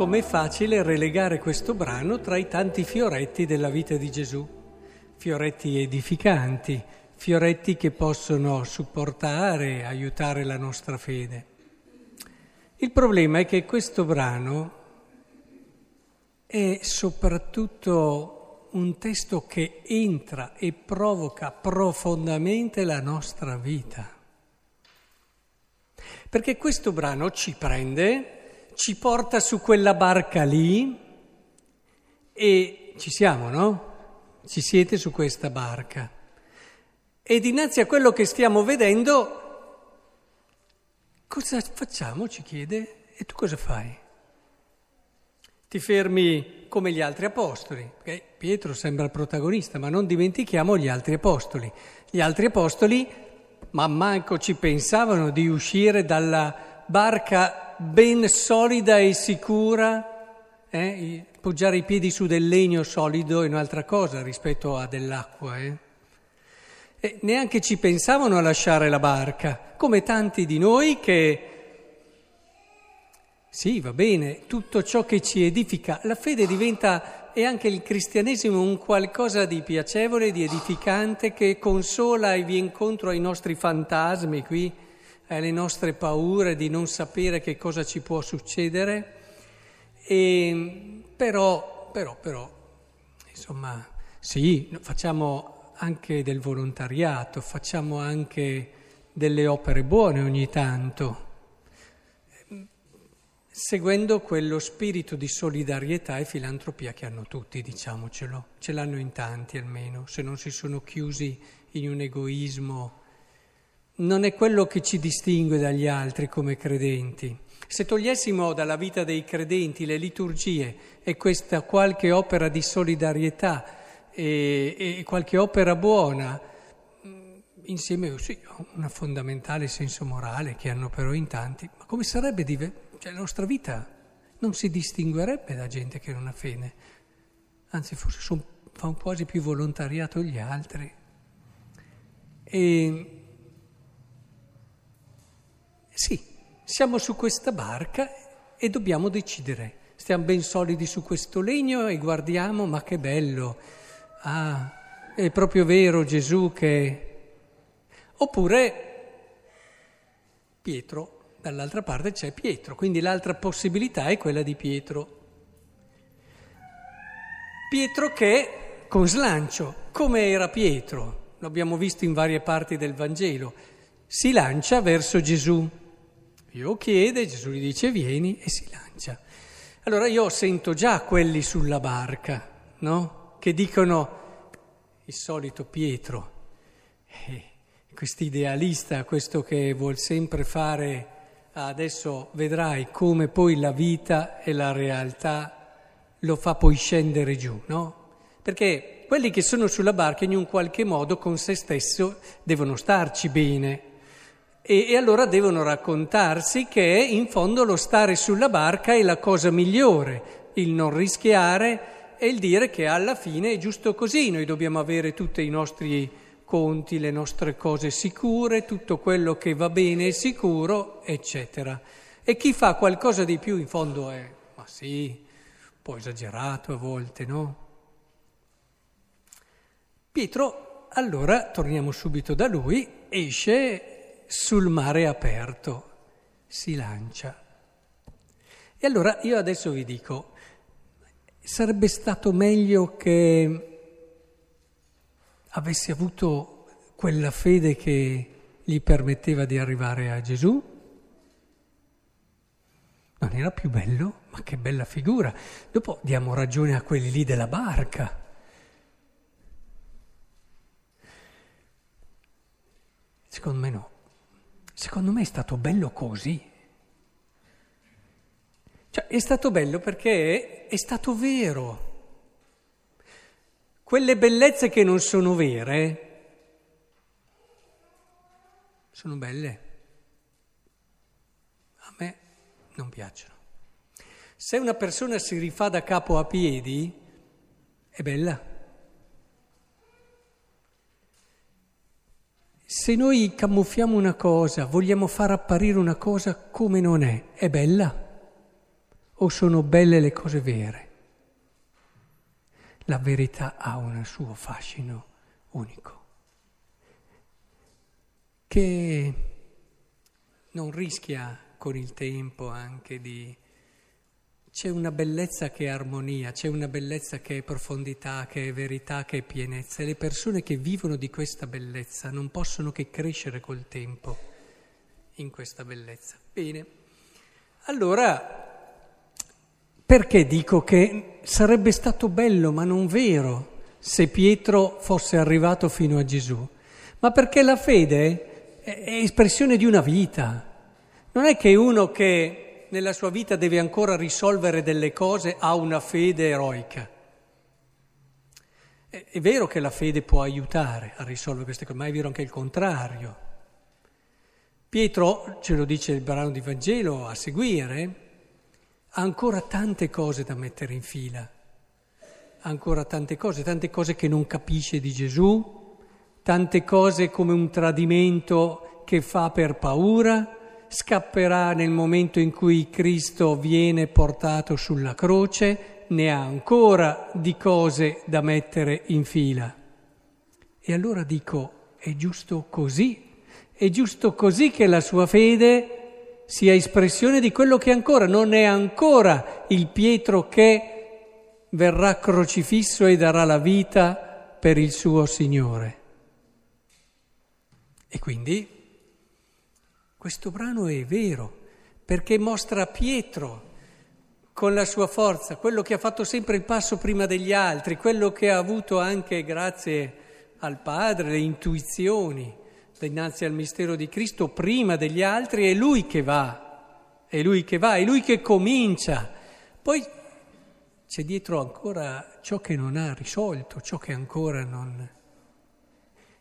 com'è facile relegare questo brano tra i tanti fioretti della vita di Gesù, fioretti edificanti, fioretti che possono supportare, aiutare la nostra fede. Il problema è che questo brano è soprattutto un testo che entra e provoca profondamente la nostra vita. Perché questo brano ci prende, ci porta su quella barca lì e ci siamo, no? Ci siete su questa barca. E dinanzi a quello che stiamo vedendo, cosa facciamo? Ci chiede. E tu cosa fai? Ti fermi come gli altri apostoli. Okay? Pietro sembra il protagonista, ma non dimentichiamo gli altri apostoli. Gli altri apostoli ma manco ci pensavano di uscire dalla barca ben solida e sicura, eh? poggiare i piedi su del legno solido è un'altra cosa rispetto a dell'acqua. Eh? E neanche ci pensavano a lasciare la barca, come tanti di noi che sì, va bene, tutto ciò che ci edifica, la fede diventa, e anche il cristianesimo, un qualcosa di piacevole, di edificante, che consola e viene incontro ai nostri fantasmi qui, alle nostre paure di non sapere che cosa ci può succedere. E, però, però, però, insomma, sì, facciamo anche del volontariato, facciamo anche delle opere buone ogni tanto seguendo quello spirito di solidarietà e filantropia che hanno tutti, diciamocelo, ce l'hanno in tanti almeno, se non si sono chiusi in un egoismo. Non è quello che ci distingue dagli altri come credenti. Se togliessimo dalla vita dei credenti le liturgie e questa qualche opera di solidarietà e, e qualche opera buona, insieme sì, una fondamentale senso morale che hanno però in tanti, ma come sarebbe diverso? Cioè la nostra vita non si distinguerebbe da gente che non ha fede, anzi forse son, fanno quasi più volontariato gli altri. E sì, siamo su questa barca e dobbiamo decidere. Stiamo ben solidi su questo legno e guardiamo, ma che bello. Ah, è proprio vero Gesù che... Oppure Pietro dall'altra parte c'è Pietro, quindi l'altra possibilità è quella di Pietro. Pietro che con slancio, come era Pietro, lo abbiamo visto in varie parti del Vangelo, si lancia verso Gesù. Io chiede, Gesù gli dice vieni e si lancia. Allora io sento già quelli sulla barca, no? Che dicono il solito Pietro, eh, questo idealista, questo che vuol sempre fare adesso vedrai come poi la vita e la realtà lo fa poi scendere giù, no? Perché quelli che sono sulla barca in un qualche modo con se stesso devono starci bene e, e allora devono raccontarsi che in fondo lo stare sulla barca è la cosa migliore, il non rischiare e il dire che alla fine è giusto così, noi dobbiamo avere tutti i nostri conti, le nostre cose sicure, tutto quello che va bene è sicuro, eccetera. E chi fa qualcosa di più in fondo è, ma sì, un po' esagerato a volte, no? Pietro, allora, torniamo subito da lui, esce sul mare aperto, si lancia. E allora io adesso vi dico, sarebbe stato meglio che avesse avuto quella fede che gli permetteva di arrivare a Gesù? Non era più bello? Ma che bella figura! Dopo diamo ragione a quelli lì della barca. Secondo me no. Secondo me è stato bello così. Cioè, è stato bello perché è stato vero. Quelle bellezze che non sono vere sono belle. A me non piacciono. Se una persona si rifà da capo a piedi, è bella. Se noi camuffiamo una cosa, vogliamo far apparire una cosa come non è, è bella o sono belle le cose vere? La verità ha un suo fascino unico, che non rischia con il tempo anche di... C'è una bellezza che è armonia, c'è una bellezza che è profondità, che è verità, che è pienezza e le persone che vivono di questa bellezza non possono che crescere col tempo in questa bellezza. Bene, allora perché dico che sarebbe stato bello ma non vero se Pietro fosse arrivato fino a Gesù? Ma perché la fede è espressione di una vita. Non è che uno che nella sua vita deve ancora risolvere delle cose ha una fede eroica. È vero che la fede può aiutare a risolvere queste cose, ma è vero anche il contrario. Pietro, ce lo dice il brano di Vangelo a seguire, ha ancora tante cose da mettere in fila, ha ancora tante cose, tante cose che non capisce di Gesù, tante cose come un tradimento che fa per paura scapperà nel momento in cui Cristo viene portato sulla croce, ne ha ancora di cose da mettere in fila. E allora dico, è giusto così, è giusto così che la sua fede sia espressione di quello che ancora non è ancora il Pietro che verrà crocifisso e darà la vita per il suo Signore. E quindi questo brano è vero perché mostra Pietro con la sua forza, quello che ha fatto sempre il passo prima degli altri, quello che ha avuto anche grazie al Padre le intuizioni dinanzi al mistero di Cristo prima degli altri, è lui che va, è lui che va, è lui che comincia. Poi c'è dietro ancora ciò che non ha risolto, ciò che ancora non...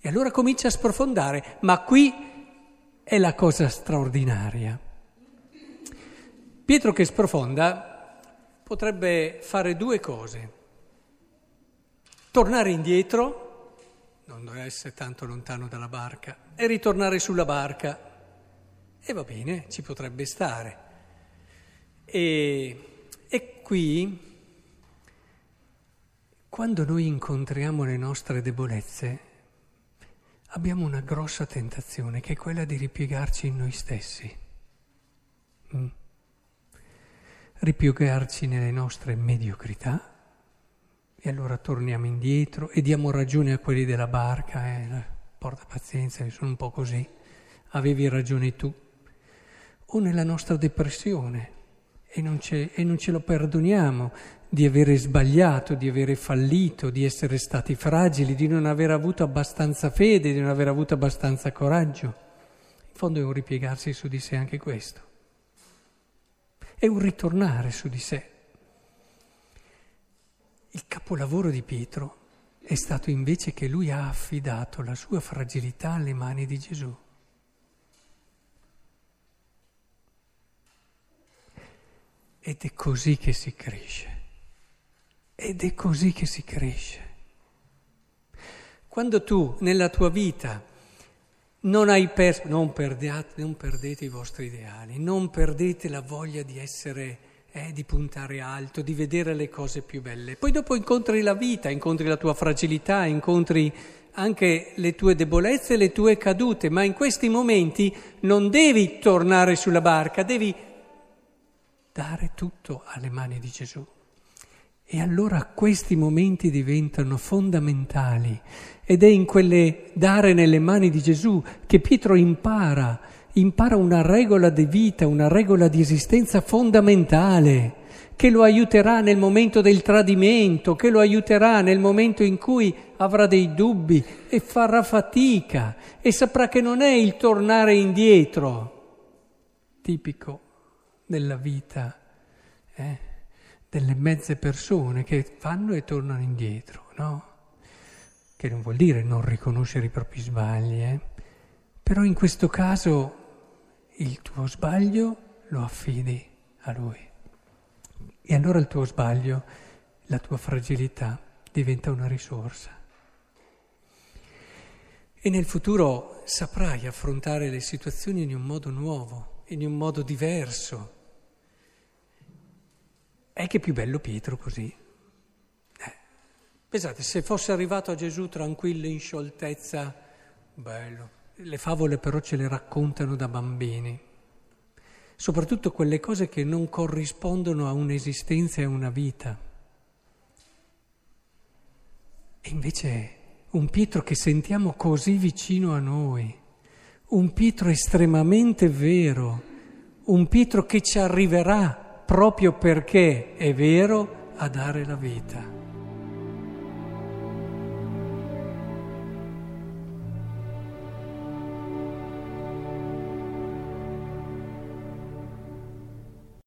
E allora comincia a sprofondare, ma qui è la cosa straordinaria. Pietro che sprofonda potrebbe fare due cose. Tornare indietro, non deve essere tanto lontano dalla barca, e ritornare sulla barca. E va bene, ci potrebbe stare. E, e qui, quando noi incontriamo le nostre debolezze, abbiamo una grossa tentazione che è quella di ripiegarci in noi stessi. Mm. Ripiegarci nelle nostre mediocrità e allora torniamo indietro e diamo ragione a quelli della barca, eh, porta pazienza, sono un po' così, avevi ragione tu. O nella nostra depressione e non, e non ce lo perdoniamo di avere sbagliato, di avere fallito, di essere stati fragili, di non aver avuto abbastanza fede, di non aver avuto abbastanza coraggio. In fondo è un ripiegarsi su di sé anche questo. È un ritornare su di sé. Il capolavoro di Pietro è stato invece che lui ha affidato la sua fragilità alle mani di Gesù. Ed è così che si cresce. Ed è così che si cresce. Quando tu nella tua vita non hai perso, non, non perdete i vostri ideali, non perdete la voglia di essere, eh, di puntare alto, di vedere le cose più belle. Poi dopo incontri la vita, incontri la tua fragilità, incontri anche le tue debolezze, le tue cadute, ma in questi momenti non devi tornare sulla barca, devi dare tutto alle mani di Gesù. E allora questi momenti diventano fondamentali ed è in quelle dare nelle mani di Gesù che Pietro impara, impara una regola di vita, una regola di esistenza fondamentale che lo aiuterà nel momento del tradimento, che lo aiuterà nel momento in cui avrà dei dubbi e farà fatica e saprà che non è il tornare indietro, tipico della vita. Eh? delle mezze persone che vanno e tornano indietro, no? Che non vuol dire non riconoscere i propri sbagli, eh? Però in questo caso il tuo sbaglio lo affidi a lui. E allora il tuo sbaglio, la tua fragilità diventa una risorsa. E nel futuro saprai affrontare le situazioni in un modo nuovo, in un modo diverso, è che è più bello Pietro così. Eh. Pensate, se fosse arrivato a Gesù tranquillo, in scioltezza, bello. Le favole però ce le raccontano da bambini, soprattutto quelle cose che non corrispondono a un'esistenza e a una vita. E invece un Pietro che sentiamo così vicino a noi, un Pietro estremamente vero, un Pietro che ci arriverà proprio perché è vero a dare la vita.